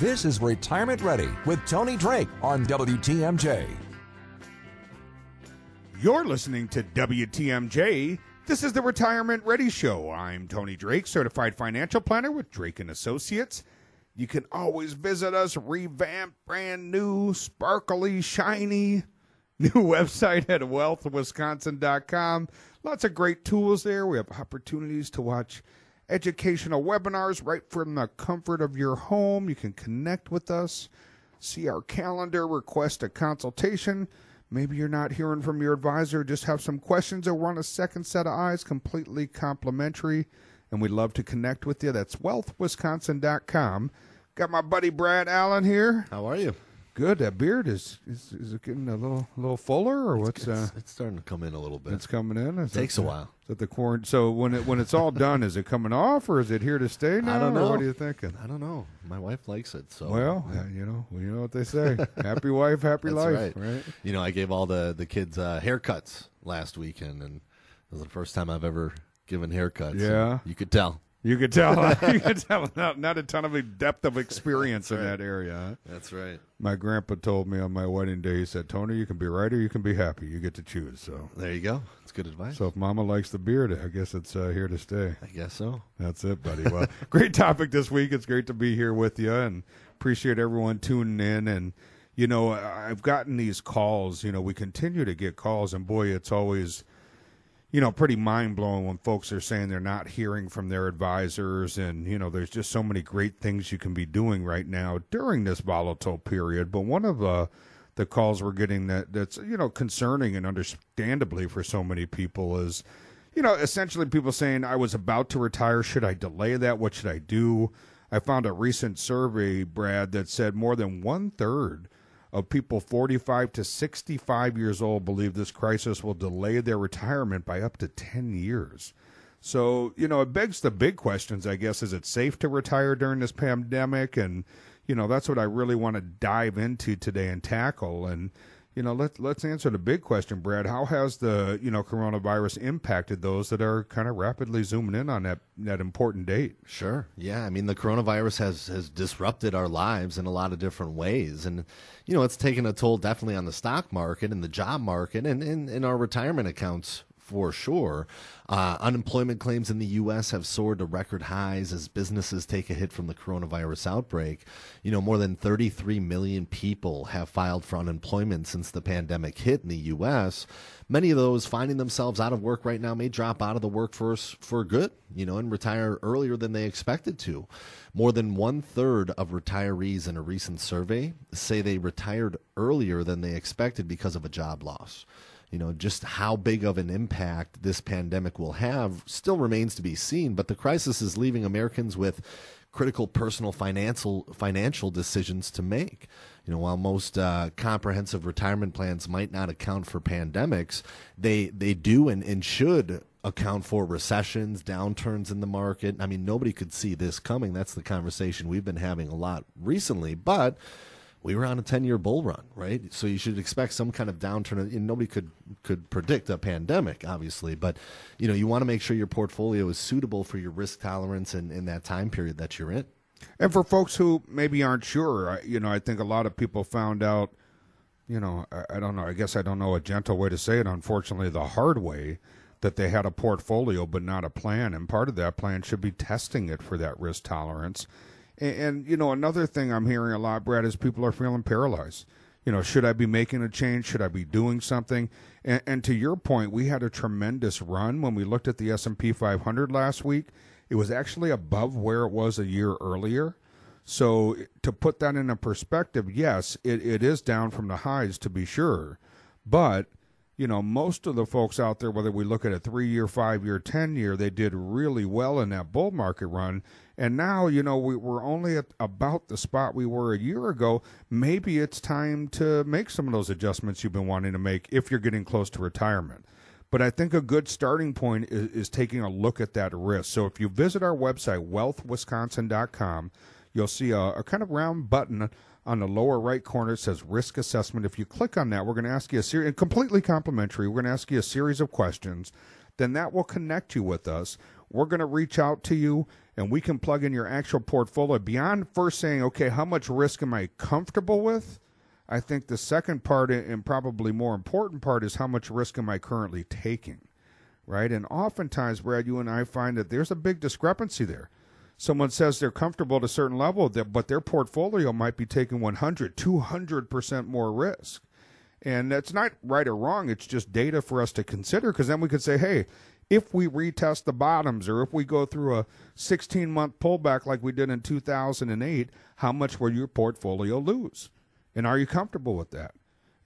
This is Retirement Ready with Tony Drake on WTMJ. You're listening to WTMJ. This is the Retirement Ready Show. I'm Tony Drake, certified financial planner with Drake and Associates. You can always visit us, revamped, brand new, sparkly, shiny, new website at wealthwisconsin.com. Lots of great tools there. We have opportunities to watch educational webinars right from the comfort of your home. You can connect with us, see our calendar, request a consultation. Maybe you're not hearing from your advisor, just have some questions or want a second set of eyes, completely complimentary. And we'd love to connect with you. That's wealthwisconsin.com. Got my buddy Brad Allen here. How are you? Good. That beard is is, is it getting a little little fuller or what's it's, uh it's starting to come in a little bit. it's coming in? Is It takes that a while. Is that the quarant So when it when it's all done, is it coming off or is it here to stay now? I don't know. what are you thinking? I don't know. My wife likes it, so Well, uh, you know, well, you know what they say: happy wife, happy life. right. Right. You know, I gave all the the kids uh, haircuts last weekend, and it was the first time I've ever given haircuts. Yeah. you could tell. You could tell. you could tell. Not, not a ton of depth of experience in right. that area. That's right. My grandpa told me on my wedding day. He said, "Tony, you can be right or you can be happy. You get to choose." So, There you go. It's good advice. so if Mama likes the beard, I guess it's uh, here to stay. I guess so. That's it, buddy. Well, great topic this week. It's great to be here with you and appreciate everyone tuning in. And, you know, I've gotten these calls. You know, we continue to get calls, and boy, it's always, you know, pretty mind blowing when folks are saying they're not hearing from their advisors. And, you know, there's just so many great things you can be doing right now during this volatile period. But one of uh, the calls we're getting that that's, you know, concerning and understandably for so many people is, you know, essentially people saying, I was about to retire. Should I delay that? What should I do? I found a recent survey, Brad, that said more than one third of people 45 to 65 years old believe this crisis will delay their retirement by up to 10 years. So, you know, it begs the big questions, I guess. Is it safe to retire during this pandemic? And, you know, that's what I really want to dive into today and tackle. And, you know, let's let's answer the big question, Brad. How has the you know coronavirus impacted those that are kind of rapidly zooming in on that that important date? Sure. Yeah. I mean, the coronavirus has has disrupted our lives in a lot of different ways, and you know, it's taken a toll definitely on the stock market and the job market and in in our retirement accounts for sure. Uh, unemployment claims in the U.S. have soared to record highs as businesses take a hit from the coronavirus outbreak. You know, more than 33 million people have filed for unemployment since the pandemic hit in the U.S. Many of those finding themselves out of work right now may drop out of the workforce for good, you know, and retire earlier than they expected to. More than one third of retirees in a recent survey say they retired earlier than they expected because of a job loss you know just how big of an impact this pandemic will have still remains to be seen but the crisis is leaving americans with critical personal financial financial decisions to make. You know while most uh, comprehensive retirement plans might not account for pandemics they they do and, and should account for recessions downturns in the market. I mean nobody could see this coming. That's the conversation we've been having a lot recently but we were on a 10 year bull run, right? So you should expect some kind of downturn. And nobody could, could predict a pandemic, obviously, but you know, you want to make sure your portfolio is suitable for your risk tolerance and in that time period that you're in. And for folks who maybe aren't sure, you know, I think a lot of people found out, you know, I, I don't know, I guess I don't know a gentle way to say it, unfortunately, the hard way, that they had a portfolio but not a plan. And part of that plan should be testing it for that risk tolerance. And, and you know, another thing I'm hearing a lot, Brad, is people are feeling paralyzed. You know, should I be making a change? Should I be doing something? And, and to your point, we had a tremendous run when we looked at the S&P 500 last week. It was actually above where it was a year earlier. So to put that in a perspective, yes, it, it is down from the highs to be sure, but you know, most of the folks out there, whether we look at a three year, five year, 10 year, they did really well in that bull market run. And now, you know, we, we're only at about the spot we were a year ago. Maybe it's time to make some of those adjustments you've been wanting to make if you're getting close to retirement. But I think a good starting point is, is taking a look at that risk. So if you visit our website, wealthwisconsin.com, you'll see a, a kind of round button on the lower right corner, it says risk assessment. If you click on that, we're going to ask you a series, completely complimentary. We're going to ask you a series of questions. Then that will connect you with us. We're going to reach out to you and we can plug in your actual portfolio beyond first saying, okay, how much risk am I comfortable with? I think the second part and probably more important part is how much risk am I currently taking? Right? And oftentimes, Brad, you and I find that there's a big discrepancy there someone says they're comfortable at a certain level, but their portfolio might be taking 100, 200% more risk. And that's not right or wrong. It's just data for us to consider because then we could say, hey, if we retest the bottoms or if we go through a 16 month pullback like we did in 2008, how much will your portfolio lose? And are you comfortable with that?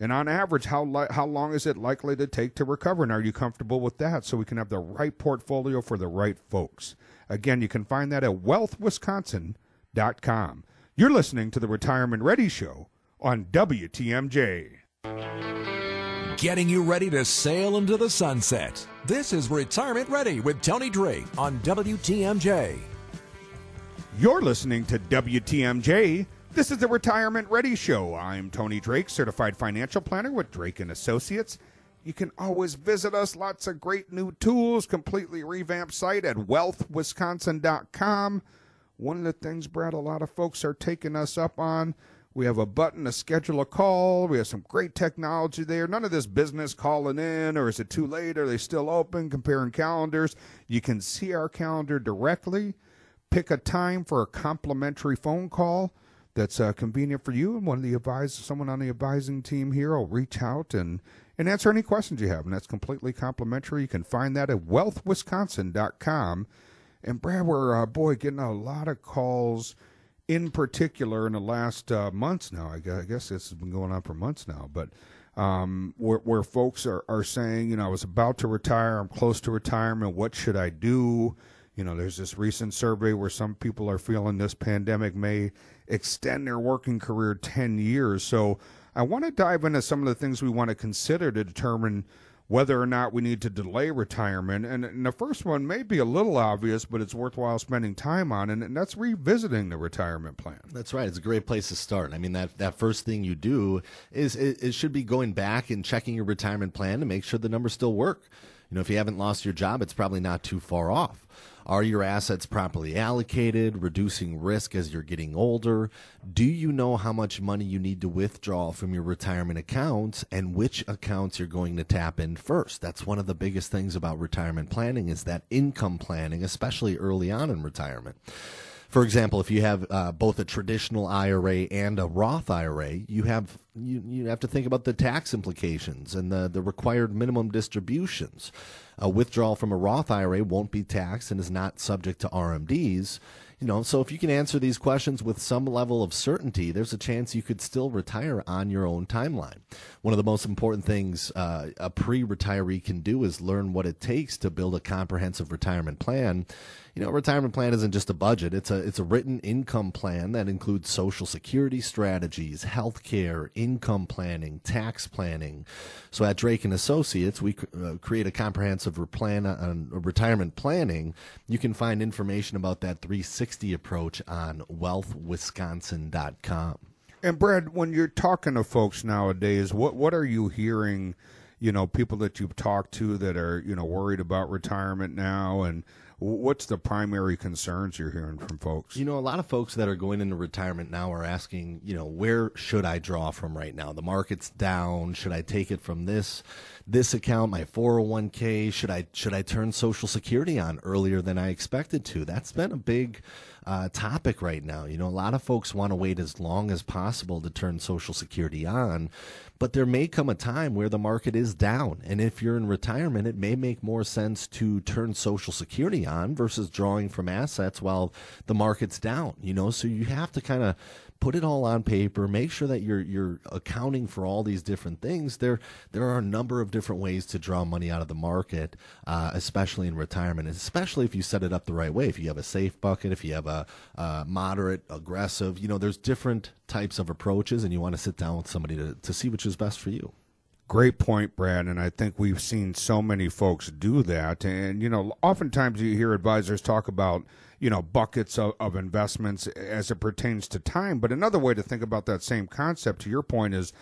And on average, how li- how long is it likely to take to recover? And are you comfortable with that? So we can have the right portfolio for the right folks. Again, you can find that at wealthwisconsin.com. You're listening to the Retirement Ready Show on WTMJ. Getting you ready to sail into the sunset. This is Retirement Ready with Tony Drake on WTMJ. You're listening to WTMJ. This is the Retirement Ready Show. I'm Tony Drake, certified financial planner with Drake and Associates. You can always visit us. Lots of great new tools, completely revamped site at wealthwisconsin.com. One of the things, Brad, a lot of folks are taking us up on. We have a button to schedule a call. We have some great technology there. None of this business calling in or is it too late? Are they still open? Comparing calendars. You can see our calendar directly. Pick a time for a complimentary phone call that's uh, convenient for you, and one of the advisors, someone on the advising team here, will reach out and and answer any questions you have. And that's completely complimentary. You can find that at wealthwisconsin.com. And Brad, we're, uh, boy, getting a lot of calls in particular in the last uh, months now. I guess, I guess this has been going on for months now, but um, where, where folks are, are saying, you know, I was about to retire, I'm close to retirement, what should I do? You know, there's this recent survey where some people are feeling this pandemic may extend their working career 10 years. So, I want to dive into some of the things we want to consider to determine whether or not we need to delay retirement. And, and, the first one may be a little obvious, but it's worthwhile spending time on, and, and, that's revisiting the retirement plan. That's right. It's a great place to start. I mean, that, that first thing you do is it, it should be going back and checking your retirement plan to make sure the numbers still work. You know, if you haven't lost your job, it's probably not too far off. Are your assets properly allocated, reducing risk as you're getting older? Do you know how much money you need to withdraw from your retirement accounts and which accounts you're going to tap in first? That's one of the biggest things about retirement planning is that income planning, especially early on in retirement. For example, if you have uh, both a traditional IRA and a Roth IRA, you have you, you have to think about the tax implications and the, the required minimum distributions. A withdrawal from a Roth IRA won't be taxed and is not subject to RMDs. You know, so if you can answer these questions with some level of certainty, there's a chance you could still retire on your own timeline. One of the most important things uh, a pre-retiree can do is learn what it takes to build a comprehensive retirement plan you know, a retirement plan isn't just a budget. It's a it's a written income plan that includes social security strategies, health care, income planning, tax planning. So at Drake and Associates, we uh, create a comprehensive plan on retirement planning. You can find information about that 360 approach on wealthwisconsin.com. And Brad, when you're talking to folks nowadays, what what are you hearing? You know, people that you've talked to that are you know worried about retirement now, and What's the primary concerns you're hearing from folks? You know, a lot of folks that are going into retirement now are asking, you know, where should I draw from right now? The market's down. Should I take it from this this account, my 401k? Should I should I turn Social Security on earlier than I expected to? That's been a big uh, topic right now. You know, a lot of folks want to wait as long as possible to turn Social Security on, but there may come a time where the market is down. And if you're in retirement, it may make more sense to turn Social Security on versus drawing from assets while the market's down, you know? So you have to kind of put it all on paper, make sure that you're you're accounting for all these different things. There there are a number of different ways to draw money out of the market, uh, especially in retirement, especially if you set it up the right way. If you have a safe bucket, if you have a, a moderate, aggressive, you know, there's different types of approaches, and you want to sit down with somebody to, to see which is best for you. Great point, Brad. And I think we've seen so many folks do that. And, you know, oftentimes you hear advisors talk about, you know, buckets of, of investments as it pertains to time. But another way to think about that same concept, to your point, is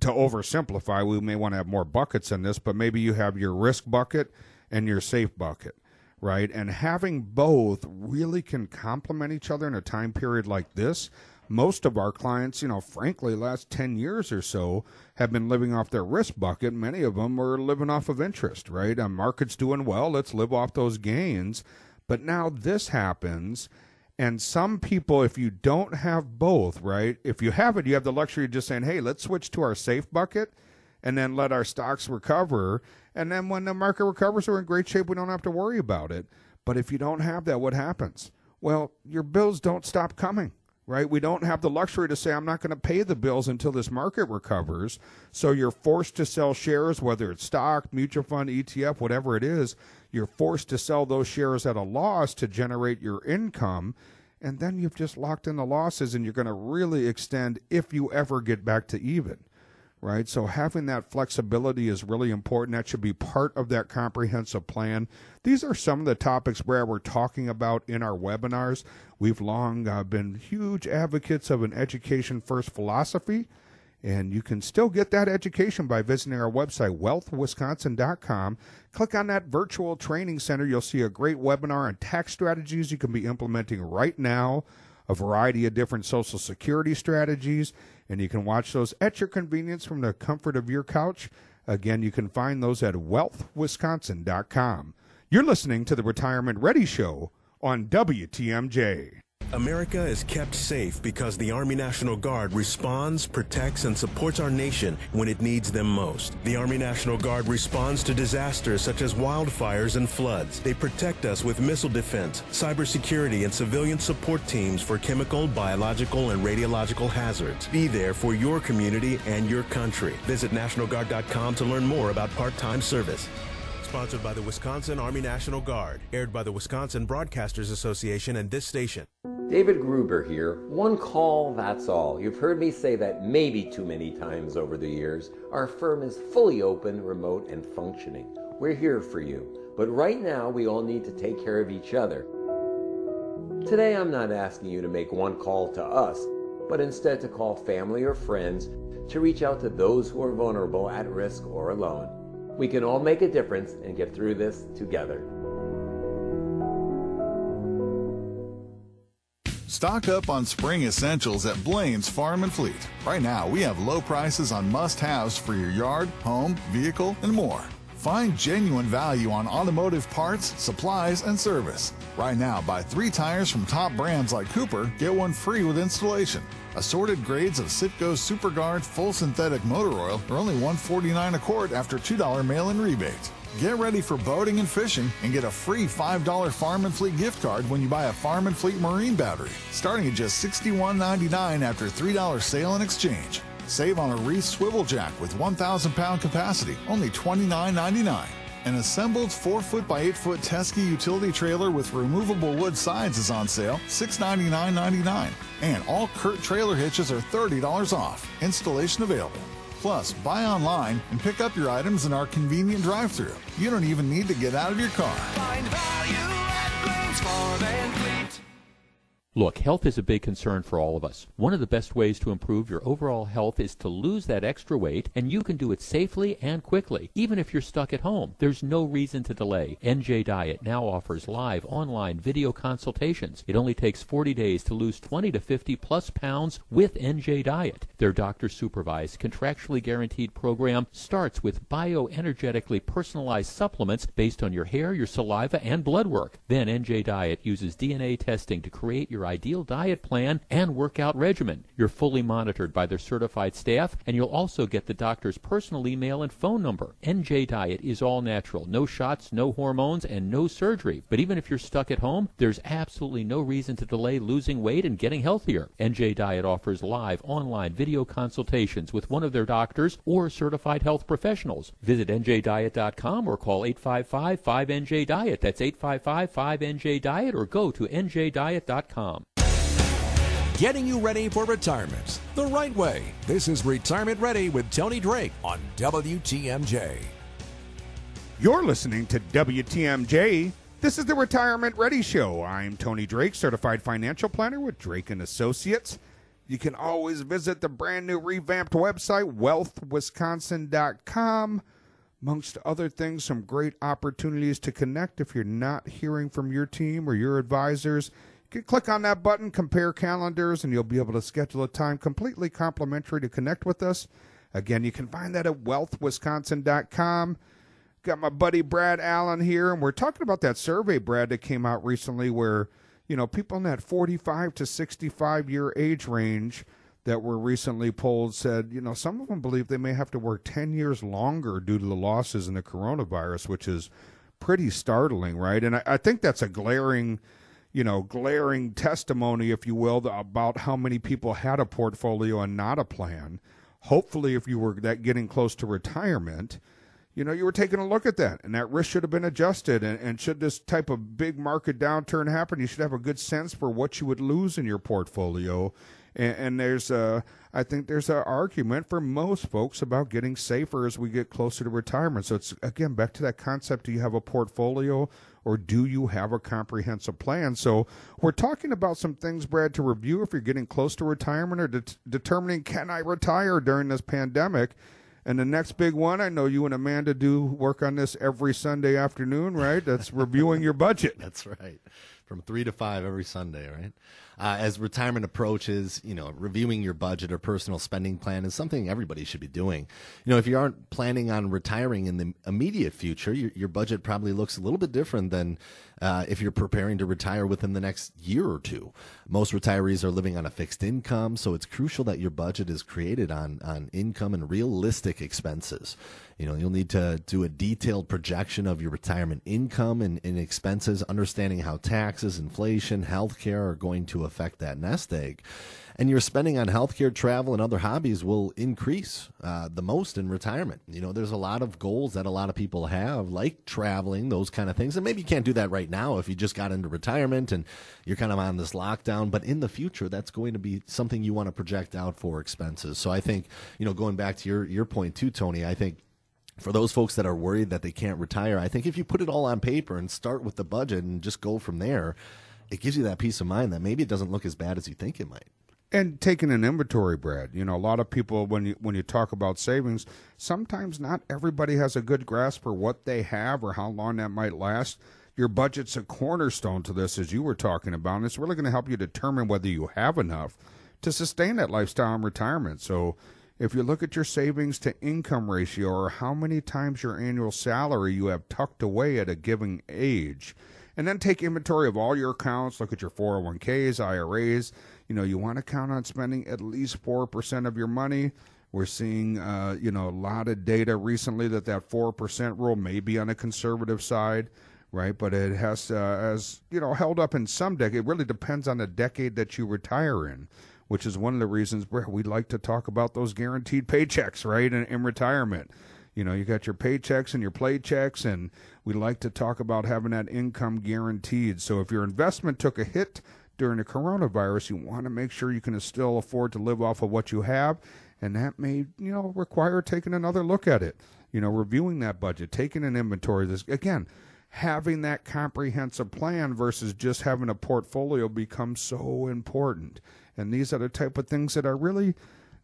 to oversimplify. We may want to have more buckets in this, but maybe you have your risk bucket and your safe bucket right? And having both really can complement each other in a time period like this most of our clients, you know, frankly, last 10 years or so have been living off their risk bucket. Many of them are living off of interest, right? A market's doing well. Let's live off those gains. But now this happens. And some people, if you don't have both, right? If you have it, you have the luxury of just saying, hey, let's switch to our safe bucket and then let our stocks recover. And then when the market recovers, we're in great shape. We don't have to worry about it. But if you don't have that, what happens? Well, your bills don't stop coming right? We don't have the luxury to say, I'm not going to pay the bills until this market recovers. So you're forced to sell shares, whether it's stock, mutual fund, ETF, whatever it is. You're forced to sell those shares at a loss to generate your income. And then you've just locked in the losses and you're going to really extend if you ever get back to even right? So having that flexibility is really important. That should be part of that comprehensive plan. These are some of the topics where we're talking about in our webinars. We've long uh, been huge advocates of an education first philosophy. And you can still get that education by visiting our website, wealthwisconsin.com. Click on that virtual training center. You'll see a great webinar on tax strategies you can be implementing right now, a variety of different Social Security strategies and you can watch those at your convenience from the comfort of your couch. Again, you can find those at wealthwisconsin.com. You're listening to the Retirement Ready Show on WTMJ. America is kept safe because the Army National Guard responds, protects, and supports our nation when it needs them most. The Army National Guard responds to disasters such as wildfires and floods. They protect us with missile defense, cybersecurity, and civilian support teams for chemical, biological, and radiological hazards. Be there for your community and your country. Visit NationalGuard.com to learn more about part-time service. Sponsored by the Wisconsin Army National Guard. Aired by the Wisconsin Broadcasters Association and this station. David Gruber here. One call, that's all. You've heard me say that maybe too many times over the years. Our firm is fully open, remote, and functioning. We're here for you. But right now, we all need to take care of each other. Today, I'm not asking you to make one call to us, but instead to call family or friends to reach out to those who are vulnerable, at risk, or alone. We can all make a difference and get through this together. Stock up on spring essentials at Blain's Farm and Fleet. Right now, we have low prices on must haves for your yard, home, vehicle, and more. Find genuine value on automotive parts, supplies, and service. Right now, buy three tires from top brands like Cooper, get one free with installation. Assorted grades of Citgo SuperGuard full synthetic motor oil are only 149 a quart after $2 mail-in rebate. Get ready for boating and fishing and get a free $5 Farm and Fleet gift card when you buy a Farm and Fleet marine battery, starting at just $61.99 after $3 sale and exchange. Save on a Reese swivel jack with 1,000 pound capacity, only $29.99. An assembled 4 foot by 8 foot Teskey utility trailer with removable wood sides is on sale, $699.99. And all Curt trailer hitches are $30 off. Installation available. Plus, buy online and pick up your items in our convenient drive through. You don't even need to get out of your car. Look, health is a big concern for all of us. One of the best ways to improve your overall health is to lose that extra weight, and you can do it safely and quickly, even if you're stuck at home. There's no reason to delay. NJ Diet now offers live online video consultations. It only takes 40 days to lose 20 to 50 plus pounds with NJ Diet. Their doctor supervised, contractually guaranteed program starts with bioenergetically personalized supplements based on your hair, your saliva, and blood work. Then NJ Diet uses DNA testing to create your ideal diet plan and workout regimen. You're fully monitored by their certified staff, and you'll also get the doctor's personal email and phone number. NJ Diet is all natural, no shots, no hormones, and no surgery. But even if you're stuck at home, there's absolutely no reason to delay losing weight and getting healthier. NJ Diet offers live online video consultations with one of their doctors or certified health professionals. Visit njdiet.com or call 855 5NJ Diet. That's 855 5NJ Diet or go to njdiet.com. Getting you ready for retirement the right way. This is Retirement Ready with Tony Drake on WTMJ. You're listening to WTMJ. This is the Retirement Ready Show. I'm Tony Drake, certified financial planner with Drake and Associates. You can always visit the brand new revamped website, wealthwisconsin.com. Amongst other things, some great opportunities to connect if you're not hearing from your team or your advisors. You click on that button, compare calendars, and you'll be able to schedule a time completely complimentary to connect with us. Again, you can find that at wealthwisconsin.com. Got my buddy Brad Allen here, and we're talking about that survey, Brad, that came out recently where, you know, people in that 45 to 65 year age range that were recently polled said, you know, some of them believe they may have to work 10 years longer due to the losses in the coronavirus, which is pretty startling, right? And I, I think that's a glaring, you know, glaring testimony, if you will, about how many people had a portfolio and not a plan. Hopefully, if you were that getting close to retirement, you know, you were taking a look at that, and that risk should have been adjusted. And, and should this type of big market downturn happen, you should have a good sense for what you would lose in your portfolio and, and there's a, I think there's an argument for most folks about getting safer as we get closer to retirement. So it's again back to that concept: do you have a portfolio or do you have a comprehensive plan? So we're talking about some things, Brad, to review if you're getting close to retirement or de- determining can I retire during this pandemic. And the next big one, I know you and Amanda do work on this every Sunday afternoon, right? That's reviewing your budget. That's right. From three to five every Sunday, right? Uh, as retirement approaches, you know, reviewing your budget or personal spending plan is something everybody should be doing. You know, if you aren't planning on retiring in the immediate future, your, your budget probably looks a little bit different than uh, if you're preparing to retire within the next year or two. Most retirees are living on a fixed income, so it's crucial that your budget is created on on income and realistic expenses. You know, you'll need to do a detailed projection of your retirement income and, and expenses, understanding how taxes, inflation, healthcare are going to affect that nest egg. And your spending on healthcare, travel, and other hobbies will increase uh, the most in retirement. You know, there's a lot of goals that a lot of people have, like traveling, those kind of things. And maybe you can't do that right now if you just got into retirement and you're kind of on this lockdown. But in the future, that's going to be something you want to project out for expenses. So I think, you know, going back to your, your point too, Tony, I think for those folks that are worried that they can't retire, I think if you put it all on paper and start with the budget and just go from there, it gives you that peace of mind that maybe it doesn't look as bad as you think it might. And taking an inventory, Brad. You know, a lot of people when you when you talk about savings, sometimes not everybody has a good grasp for what they have or how long that might last. Your budget's a cornerstone to this, as you were talking about, and it's really going to help you determine whether you have enough to sustain that lifestyle in retirement. So if you look at your savings to income ratio or how many times your annual salary you have tucked away at a given age, and then take inventory of all your accounts, look at your 401ks, IRAs, you know, you want to count on spending at least 4% of your money. We're seeing, uh, you know, a lot of data recently that that 4% rule may be on the conservative side, right? But it has, uh, as, you know, held up in some decade. It really depends on the decade that you retire in which is one of the reasons we like to talk about those guaranteed paychecks, right, in, in retirement. You know, you got your paychecks and your playchecks, and we like to talk about having that income guaranteed. So if your investment took a hit during the coronavirus, you want to make sure you can still afford to live off of what you have, and that may, you know, require taking another look at it. You know, reviewing that budget, taking an inventory. This again, having that comprehensive plan versus just having a portfolio becomes so important. And these are the type of things that are really,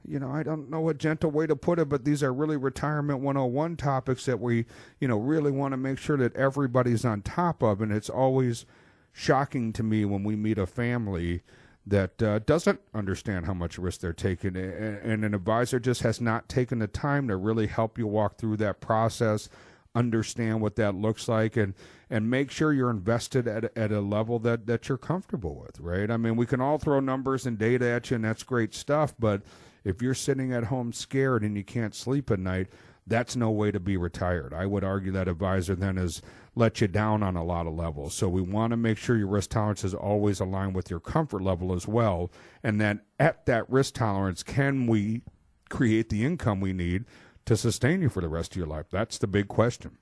you know, I don't know a gentle way to put it, but these are really retirement 101 topics that we, you know, really want to make sure that everybody's on top of. And it's always shocking to me when we meet a family that uh, doesn't understand how much risk they're taking, and an advisor just has not taken the time to really help you walk through that process understand what that looks like and and make sure you're invested at at a level that that you're comfortable with right i mean we can all throw numbers and data at you and that's great stuff but if you're sitting at home scared and you can't sleep at night that's no way to be retired i would argue that advisor then has let you down on a lot of levels so we want to make sure your risk tolerance is always aligned with your comfort level as well and then at that risk tolerance can we create the income we need to sustain you for the rest of your life? That's the big question.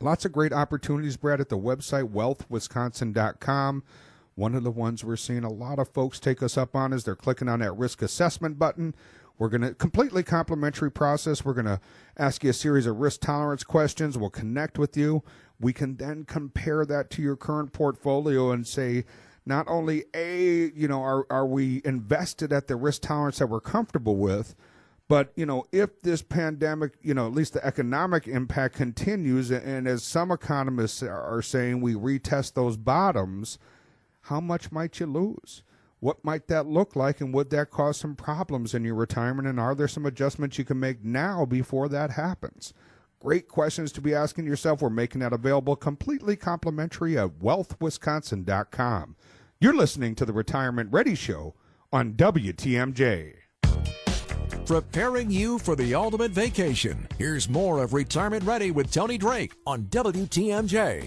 Lots of great opportunities, Brad, at the website wealthwisconsin.com. One of the ones we're seeing a lot of folks take us up on is they're clicking on that risk assessment button. We're going to completely complimentary process. We're going to ask you a series of risk tolerance questions. We'll connect with you. We can then compare that to your current portfolio and say, not only a, you know, are are we invested at the risk tolerance that we're comfortable with, but, you know, if this pandemic, you know, at least the economic impact continues, and as some economists are saying, we retest those bottoms, how much might you lose? What might that look like, and would that cause some problems in your retirement? And are there some adjustments you can make now before that happens? Great questions to be asking yourself. We're making that available completely complimentary at wealthwisconsin.com. You're listening to the Retirement Ready Show on WTMJ preparing you for the ultimate vacation. Here's more of Retirement Ready with Tony Drake on WTMJ.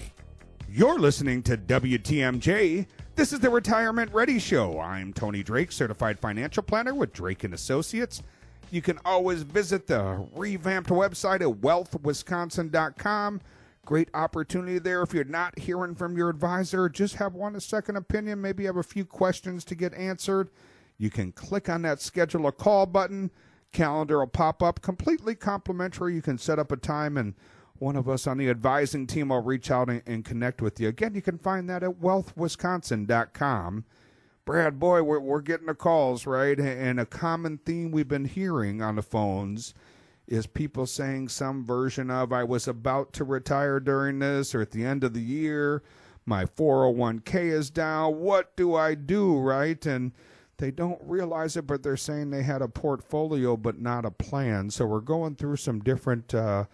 You're listening to WTMJ. This is the Retirement Ready Show. I'm Tony Drake, certified financial planner with Drake and Associates. You can always visit the revamped website at wealthwisconsin.com. Great opportunity there. If you're not hearing from your advisor, just have one a second opinion, maybe have a few questions to get answered. You can click on that schedule a call button calendar will pop up completely complimentary. You can set up a time and one of us on the advising team will reach out and, and connect with you. Again, you can find that at wealthwisconsin.com. Brad, boy, we're, we're getting the calls, right? And a common theme we've been hearing on the phones is people saying some version of, I was about to retire during this or at the end of the year. My 401k is down. What do I do, right? And they don't realize it, but they're saying they had a portfolio but not a plan. So we're going through some different uh,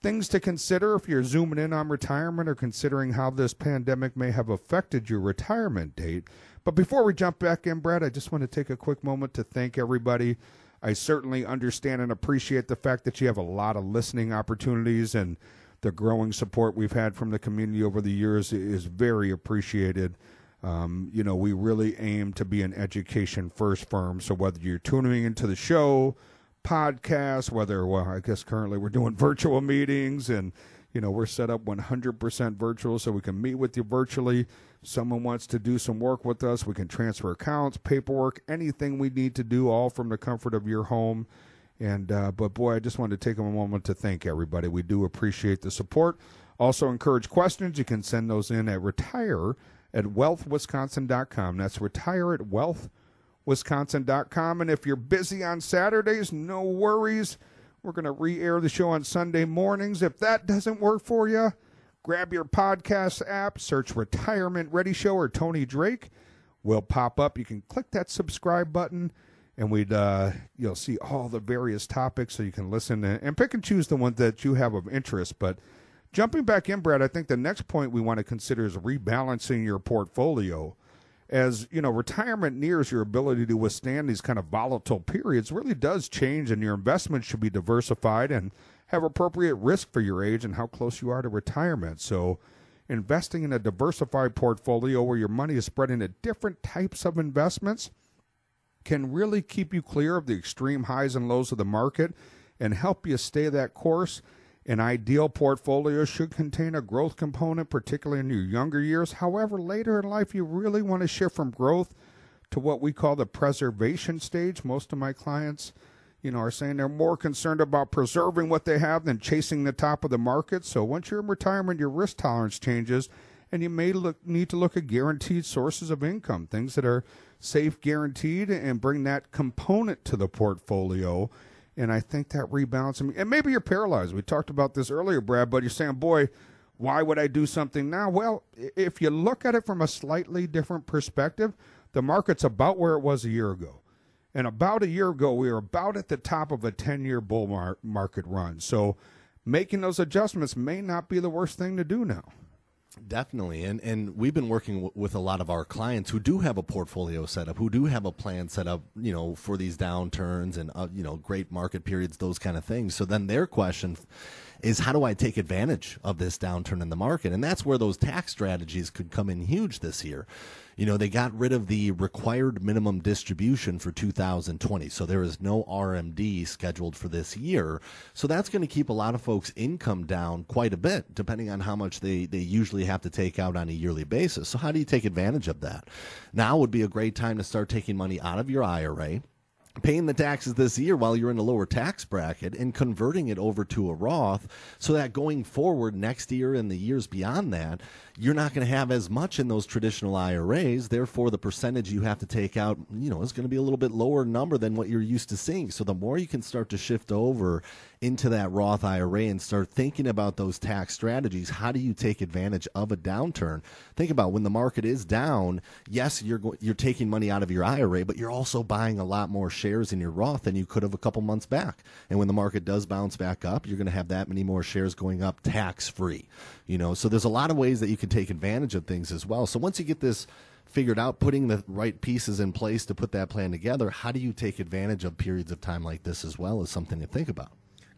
things to consider if you're zooming in on retirement or considering how this pandemic may have affected your retirement date. But before we jump back in, Brad, I just want to take a quick moment to thank everybody. I certainly understand and appreciate the fact that you have a lot of listening opportunities and the growing support we've had from the community over the years is very appreciated. Um, you know, we really aim to be an education first firm. So whether you're tuning into the show, podcast, whether, well, I guess currently we're doing virtual meetings and, you know, we're set up 100% virtual so we can meet with you virtually. Someone wants to do some work with us, we can transfer accounts, paperwork, anything we need to do, all from the comfort of your home. And, uh, but boy, I just wanted to take a moment to thank everybody. We do appreciate the support. Also, encourage questions. You can send those in at retire at wealthwisconsin.com. That's retire at wealthwisconsin.com. And if you're busy on Saturdays, no worries. We're going to re air the show on Sunday mornings. If that doesn't work for you, grab your podcast app, search Retirement Ready Show or Tony Drake. Will pop up. You can click that subscribe button and we'd uh, you'll see all the various topics so you can listen and, and pick and choose the ones that you have of interest. But Jumping back in, Brad, I think the next point we want to consider is rebalancing your portfolio. As you know, retirement nears your ability to withstand these kind of volatile periods really does change, and your investments should be diversified and have appropriate risk for your age and how close you are to retirement. So, investing in a diversified portfolio where your money is spread into different types of investments can really keep you clear of the extreme highs and lows of the market and help you stay that course an ideal portfolio should contain a growth component, particularly in your younger years. However, later in life, you really want to shift from growth to what we call the preservation stage. Most of my clients, you know, are saying they're more concerned about preserving what they have than chasing the top of the market. So once you're in retirement, your risk tolerance changes, and you may look, need to look at guaranteed sources of income, things that are safe, guaranteed, and bring that component to the portfolio. And I think that rebalancing, and maybe you're paralyzed. We talked about this earlier, Brad, but you're saying, boy, why would I do something now? Well, if you look at it from a slightly different perspective, the market's about where it was a year ago. And about a year ago, we were about at the top of a 10 year bull mar- market run. So making those adjustments may not be the worst thing to do now. Definitely, and and we've been working w- with a lot of our clients who do have a portfolio set up, who do have a plan set up, you know, for these downturns and uh, you know great market periods, those kind of things. So then their question is, how do I take advantage of this downturn in the market? And that's where those tax strategies could come in huge this year you know, they got rid of the required minimum distribution for 2020. So there is no RMD scheduled for this year. So that's going to keep a lot of folks' income down quite a bit, depending on how much they, they usually have to take out on a yearly basis. So how do you take advantage of that? Now would be a great time to start taking money out of your IRA paying the taxes this year while you're in a lower tax bracket and converting it over to a Roth so that going forward next year and the years beyond that, you're not going to have as much in those traditional IRAs. Therefore, the percentage you have to take out, you know, is going to be a little bit lower number than what you're used to seeing. So the more you can start to shift over into that Roth IRA and start thinking about those tax strategies. How do you take advantage of a downturn? Think about when the market is down. Yes, you're go- you're taking money out of your IRA, but you're also buying a lot more shares in your Roth than you could have a couple months back. And when the market does bounce back up, you're going to have that many more shares going up tax free. You know, so there's a lot of ways that you can take advantage of things as well. So once you get this figured out putting the right pieces in place to put that plan together how do you take advantage of periods of time like this as well as something to think about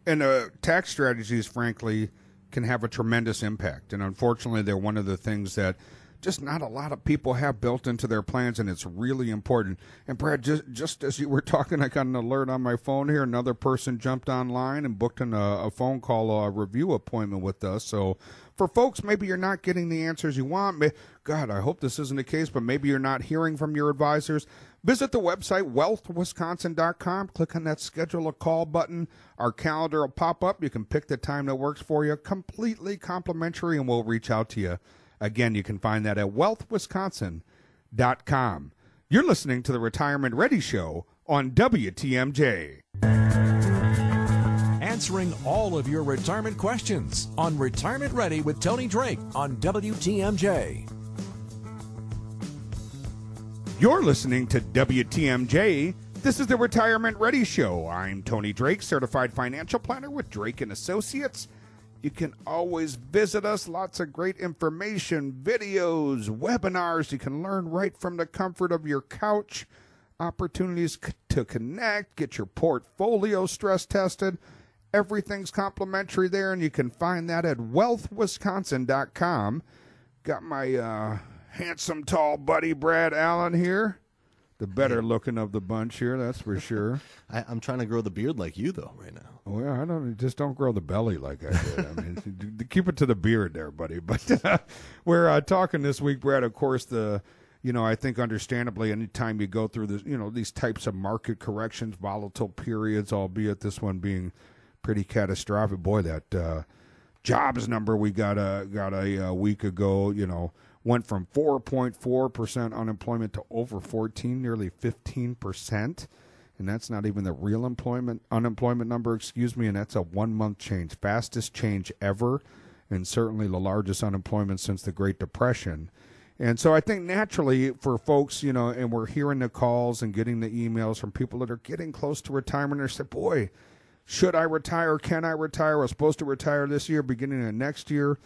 and uh, tax strategies, frankly, can have a tremendous impact. And unfortunately, they're one of the things that just not a lot of people have built into their plans, and it's really important. And Brad, just just as you were talking, I got an alert on my phone here. Another person jumped online and booked uh, a phone call, a review appointment with us. So for folks, maybe you're not getting the answers you want. God, I hope this isn't the case, but maybe you're not hearing from your advisors. Visit the website, wealthwisconsin.com. Click on that schedule a call button. Our calendar will pop up. You can pick the time that works for you, completely complimentary, and we'll reach out to you. Again, you can find that at wealthwisconsin.com. You're listening to the Retirement Ready Show on WTMJ. Answering all of your retirement questions on Retirement Ready with Tony Drake on WTMJ. You're listening to WTMJ. This is the Retirement Ready Show. I'm Tony Drake, certified financial planner with Drake and Associates. You can always visit us. Lots of great information, videos, webinars. You can learn right from the comfort of your couch. Opportunities to connect, get your portfolio stress tested. Everything's complimentary there, and you can find that at wealthwisconsin.com. Got my uh, handsome, tall buddy Brad Allen here. The better looking of the bunch here, that's for sure. I, am trying to grow the beard like you, though, right now. Well, I don't just don't grow the belly like I did. I mean, keep it to the beard there, buddy. But uh, we're uh, talking this week, Brad. Of course, the you know I think understandably, anytime you go through this, you know these types of market corrections, volatile periods, albeit this one being pretty catastrophic. Boy, that uh, jobs number we got a got a, a week ago, you know went from 4.4% unemployment to over 14, nearly 15%. And that's not even the real employment unemployment number, excuse me, and that's a one month change. Fastest change ever, and certainly the largest unemployment since the Great Depression. And so I think naturally for folks, you know, and we're hearing the calls and getting the emails from people that are getting close to retirement and say, boy, should I retire? Can I retire? I was supposed to retire this year, beginning of next year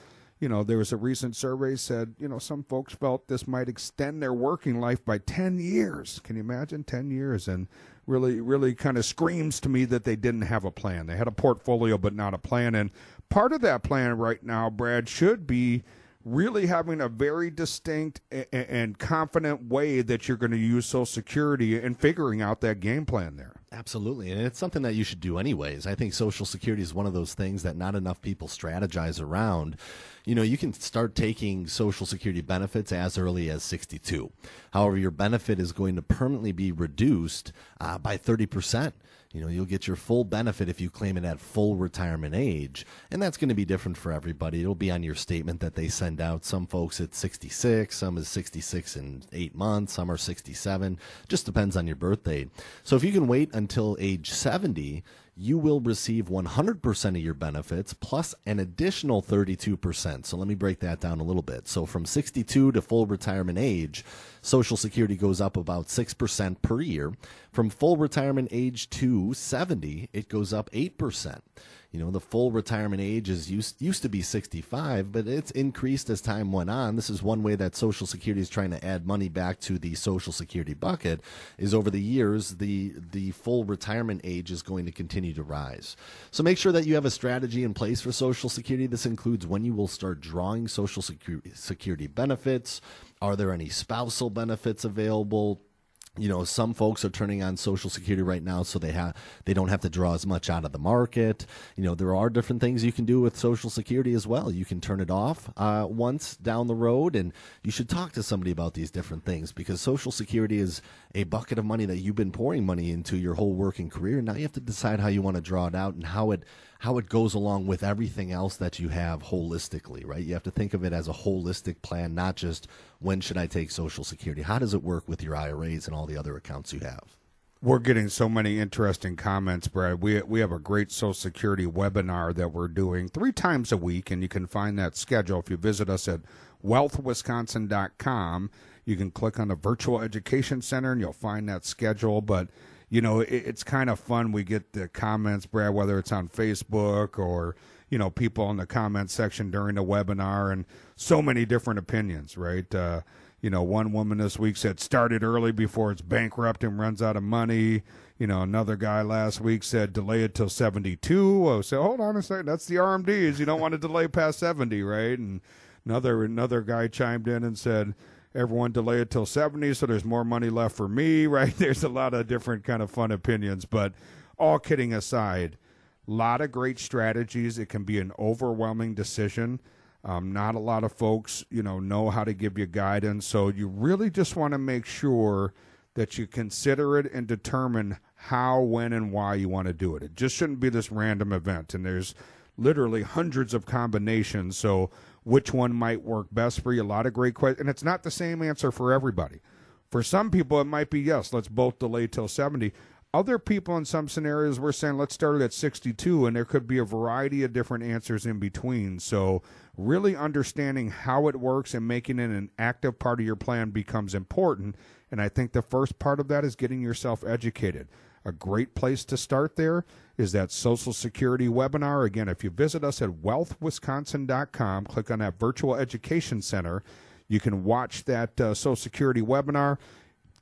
you know, there was a recent survey said, you know, some folks felt this might extend their working life by 10 years. Can you imagine 10 years? And really, really kind of screams to me that they didn't have a plan. They had a portfolio, but not a plan. And part of that plan right now, Brad, should be really having a very distinct and confident way that you're going to use Social Security and figuring out that game plan there. Absolutely. And it's something that you should do anyways. I think Social Security is one of those things that not enough people strategize around. You know, you can start taking Social Security benefits as early as 62. However, your benefit is going to permanently be reduced uh, by 30% You know, you'll get your full benefit if you claim it at full retirement age. And that's going to be different for everybody. It'll be on your statement that they send out. Some folks it's 66, some is 66 in eight months, some are 67. Just depends on your birth date. So if you can wait until age 70, you will receive 100% of your benefits plus an additional 32%. So let me break that down a little bit. So from 62 to full retirement age, Social Security goes up about 6% per year. From full retirement age to 70, it goes up 8% you know the full retirement age is used used to be 65 but it's increased as time went on. This is one way that social security is trying to add money back to the social security bucket is over the years the the full retirement age is going to continue to rise. So make sure that you have a strategy in place for social security. This includes when you will start drawing social security security benefits. Are there any spousal benefits available you know some folks are turning on social security right now so they have they don't have to draw as much out of the market. You know there are different things you can do with social security as well. You can turn it off uh, once down the road and you should talk to somebody about these different things because social security is a bucket of money that you've been pouring money into your whole working career now you have to decide how you want to draw it out and how it how it goes along with everything else that you have holistically, right? You have to think of it as a holistic plan, not just when should I take Social Security? How does it work with your IRAs and all the other accounts you have? We're getting so many interesting comments, Brad. We we have a great Social Security webinar that we're doing three times a week, and you can find that schedule if you visit us at wealthwisconsin.com. You can click on the Virtual Education Center, and you'll find that schedule. But you know, it, it's kind of fun. We get the comments, Brad, whether it's on Facebook or, you know, people in the comment section during the webinar and so many different opinions, right? Uh, you know, one woman this week said started early before it's bankrupt and runs out of money. You know, another guy last week said delay it till 72. Oh, so hold on a second. That's the RMDs. You don't want to delay past 70, right? And another another guy chimed in and said, everyone delay it till 70 so there's more money left for me right? There's a lot of different kind of fun opinions but all kidding aside a lot of great strategies. It can be an overwhelming decision. Um, not a lot of folks you know know how to give you guidance so you really just want to make sure that you consider it and determine how when and why you want to do it. It just shouldn't be this random event and there's literally hundreds of combinations so which one might work best for you. A lot of great questions. And it's not the same answer for everybody. For some people, it might be yes, let's both delay till 70. Other people in some scenarios, we're saying let's start it at 62, and there could be a variety of different answers in between. So, really understanding how it works and making it an active part of your plan becomes important. And I think the first part of that is getting yourself educated. A great place to start there is that Social Security webinar. Again, if you visit us at wealthwisconsin.com, click on that virtual education center, you can watch that uh, Social Security webinar.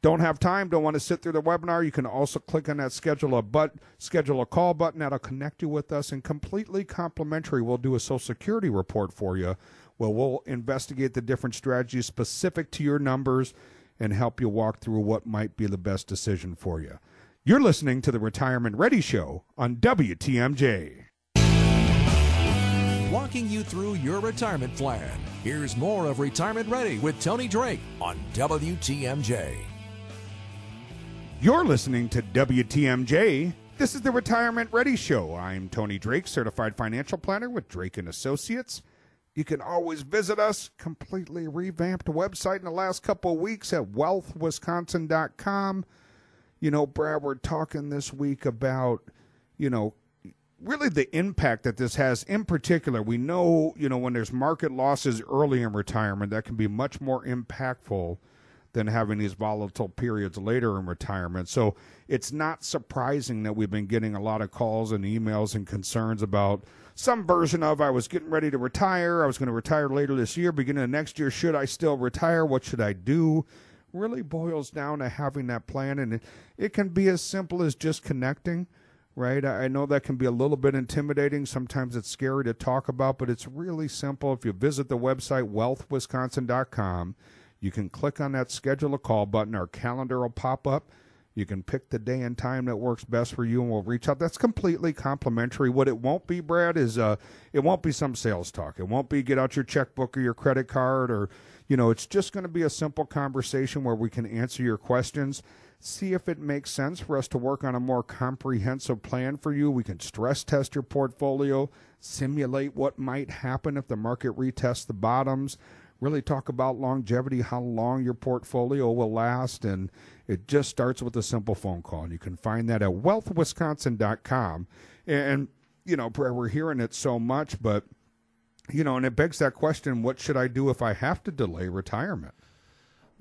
Don't have time, don't want to sit through the webinar, you can also click on that schedule a but schedule a call button that'll connect you with us and completely complimentary. We'll do a Social Security report for you where we'll investigate the different strategies specific to your numbers and help you walk through what might be the best decision for you. You're listening to the Retirement Ready Show on WTMJ. Walking you through your retirement plan. Here's more of Retirement Ready with Tony Drake on WTMJ. You're listening to WTMJ. This is the Retirement Ready Show. I'm Tony Drake, certified financial planner with Drake and Associates. You can always visit us, completely revamped website in the last couple of weeks at wealthwisconsin.com you know, Brad, we're talking this week about, you know, really the impact that this has. In particular, we know, you know, when there's market losses early in retirement, that can be much more impactful than having these volatile periods later in retirement. So it's not surprising that we've been getting a lot of calls and emails and concerns about some version of I was getting ready to retire. I was going to retire later this year, beginning of next year. Should I still retire? What should I do? Really boils down to having that plan, and it, it can be as simple as just connecting. Right, I know that can be a little bit intimidating. Sometimes it's scary to talk about, but it's really simple. If you visit the website wealthwisconsin.com, you can click on that schedule a call button. Our calendar will pop up. You can pick the day and time that works best for you, and we'll reach out. That's completely complimentary. What it won't be, Brad, is uh, it won't be some sales talk. It won't be get out your checkbook or your credit card or you know, it's just going to be a simple conversation where we can answer your questions. see if it makes sense for us to work on a more comprehensive plan for you. We can stress test your portfolio, simulate what might happen if the market retests the bottoms, really talk about longevity, how long your portfolio will last, and it just starts with a simple phone call. And you can find that at wealthwisconsin.com. And, you know, we're hearing it so much, but, you know, and it begs that question what should I do if I have to delay retirement?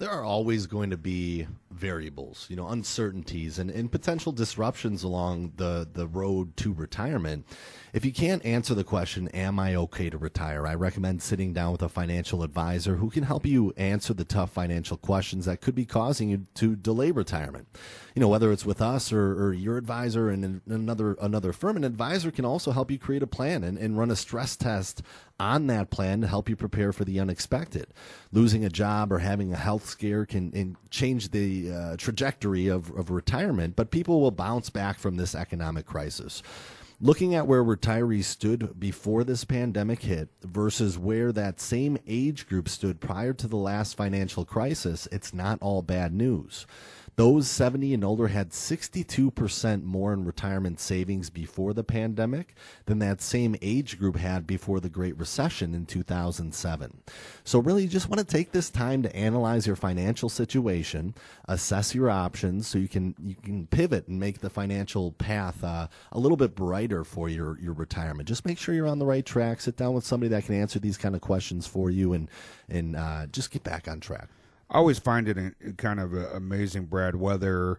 there are always going to be variables, you know, uncertainties and, and potential disruptions along the, the road to retirement. If you can't answer the question, Am I okay to retire? I recommend sitting down with a financial advisor who can help you answer the tough financial questions that could be causing you to delay retirement. You know, whether it's with us or, or your advisor and another another firm, an advisor can also help you create a plan and, and run a stress test on that plan to help you prepare for the unexpected. Losing a job or having a health scare can change the uh, trajectory of, of retirement, but people will bounce back from this economic crisis. Looking at where retirees stood before this pandemic hit versus where that same age group stood prior to the last financial crisis, it's not all bad news. Those 70 and older had 62% more in retirement savings before the pandemic than that same age group had before the Great Recession in 2007. So, really, you just want to take this time to analyze your financial situation, assess your options so you can, you can pivot and make the financial path uh, a little bit brighter for your, your retirement. Just make sure you're on the right track. Sit down with somebody that can answer these kind of questions for you and, and uh, just get back on track. I always find it kind of amazing, Brad, whether,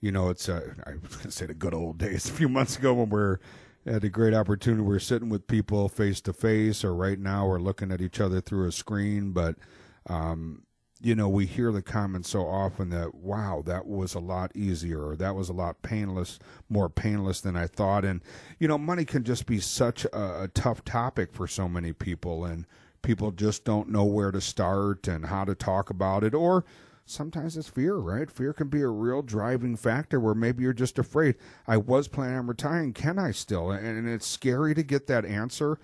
you know, it's, uh, I was going to say the good old days a few months ago when we're had a great opportunity. We're sitting with people face to face, or right now we're looking at each other through a screen. But, um, you know, we hear the comments so often that, wow, that was a lot easier, or that was a lot painless, more painless than I thought. And, you know, money can just be such a, a tough topic for so many people. And, people just don't know where to start and how to talk about it. Or sometimes it's fear right? Fear can be a real driving factor where maybe you're just afraid i was planning on retiring. Can i still? And it's scary to get that answer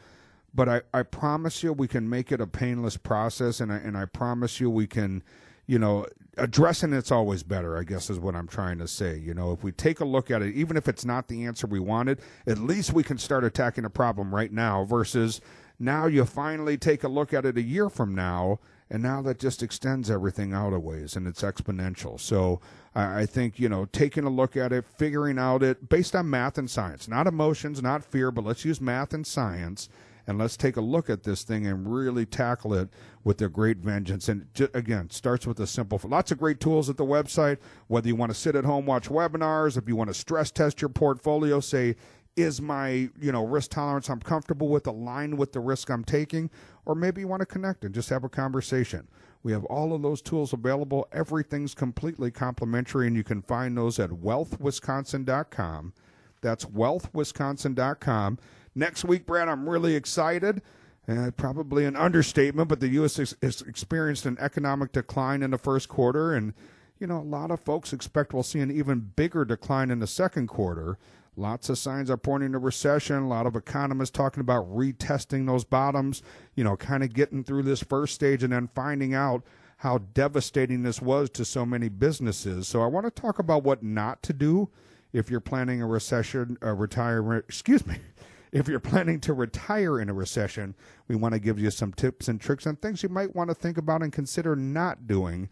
but i, I promise you we can make it a painless process and I, and I promise you we can you know addressing it's always better i guess is what i'm trying to say. You know if we take a look at it even if it's not the answer we wanted at least we can start attacking a problem right now versus now you finally take a look at it a year from now, and now that just extends everything out a ways and it's exponential. So I think, you know, taking a look at it, figuring out it based on math and science, not emotions, not fear, but let's use math and science and let's take a look at this thing and really tackle it with a great vengeance. And again, starts with a simple, lots of great tools at the website. Whether you want to sit at home, watch webinars, if you want to stress test your portfolio, say, is my you know risk tolerance I'm comfortable with aligned with the risk I'm taking, or maybe you want to connect and just have a conversation. We have all of those tools available. Everything's completely complimentary, and you can find those at wealthwisconsin.com. That's wealthwisconsin.com. Next week, Brad, I'm really excited. Uh, probably an understatement, but the U.S. has experienced an economic decline in the first quarter, and you know a lot of folks expect we'll see an even bigger decline in the second quarter. Lots of signs are pointing to recession. A lot of economists talking about retesting those bottoms, you know, kind of getting through this first stage and then finding out how devastating this was to so many businesses. So I want to talk about what not to do if you're planning a recession, a retirement, excuse me, if you're planning to retire in a recession, we want to give you some tips and tricks and things you might want to think about and consider not doing.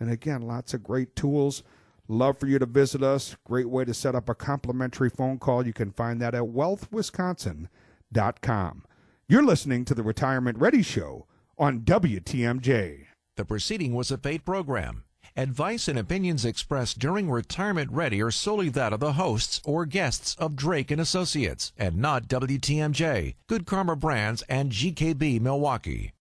And again, lots of great tools Love for you to visit us. Great way to set up a complimentary phone call. You can find that at wealthwisconsin.com. You're listening to the Retirement Ready Show on WTMJ. The proceeding was a paid program. Advice and opinions expressed during Retirement Ready are solely that of the hosts or guests of Drake and Associates and not WTMJ, Good Karma Brands and GKB Milwaukee.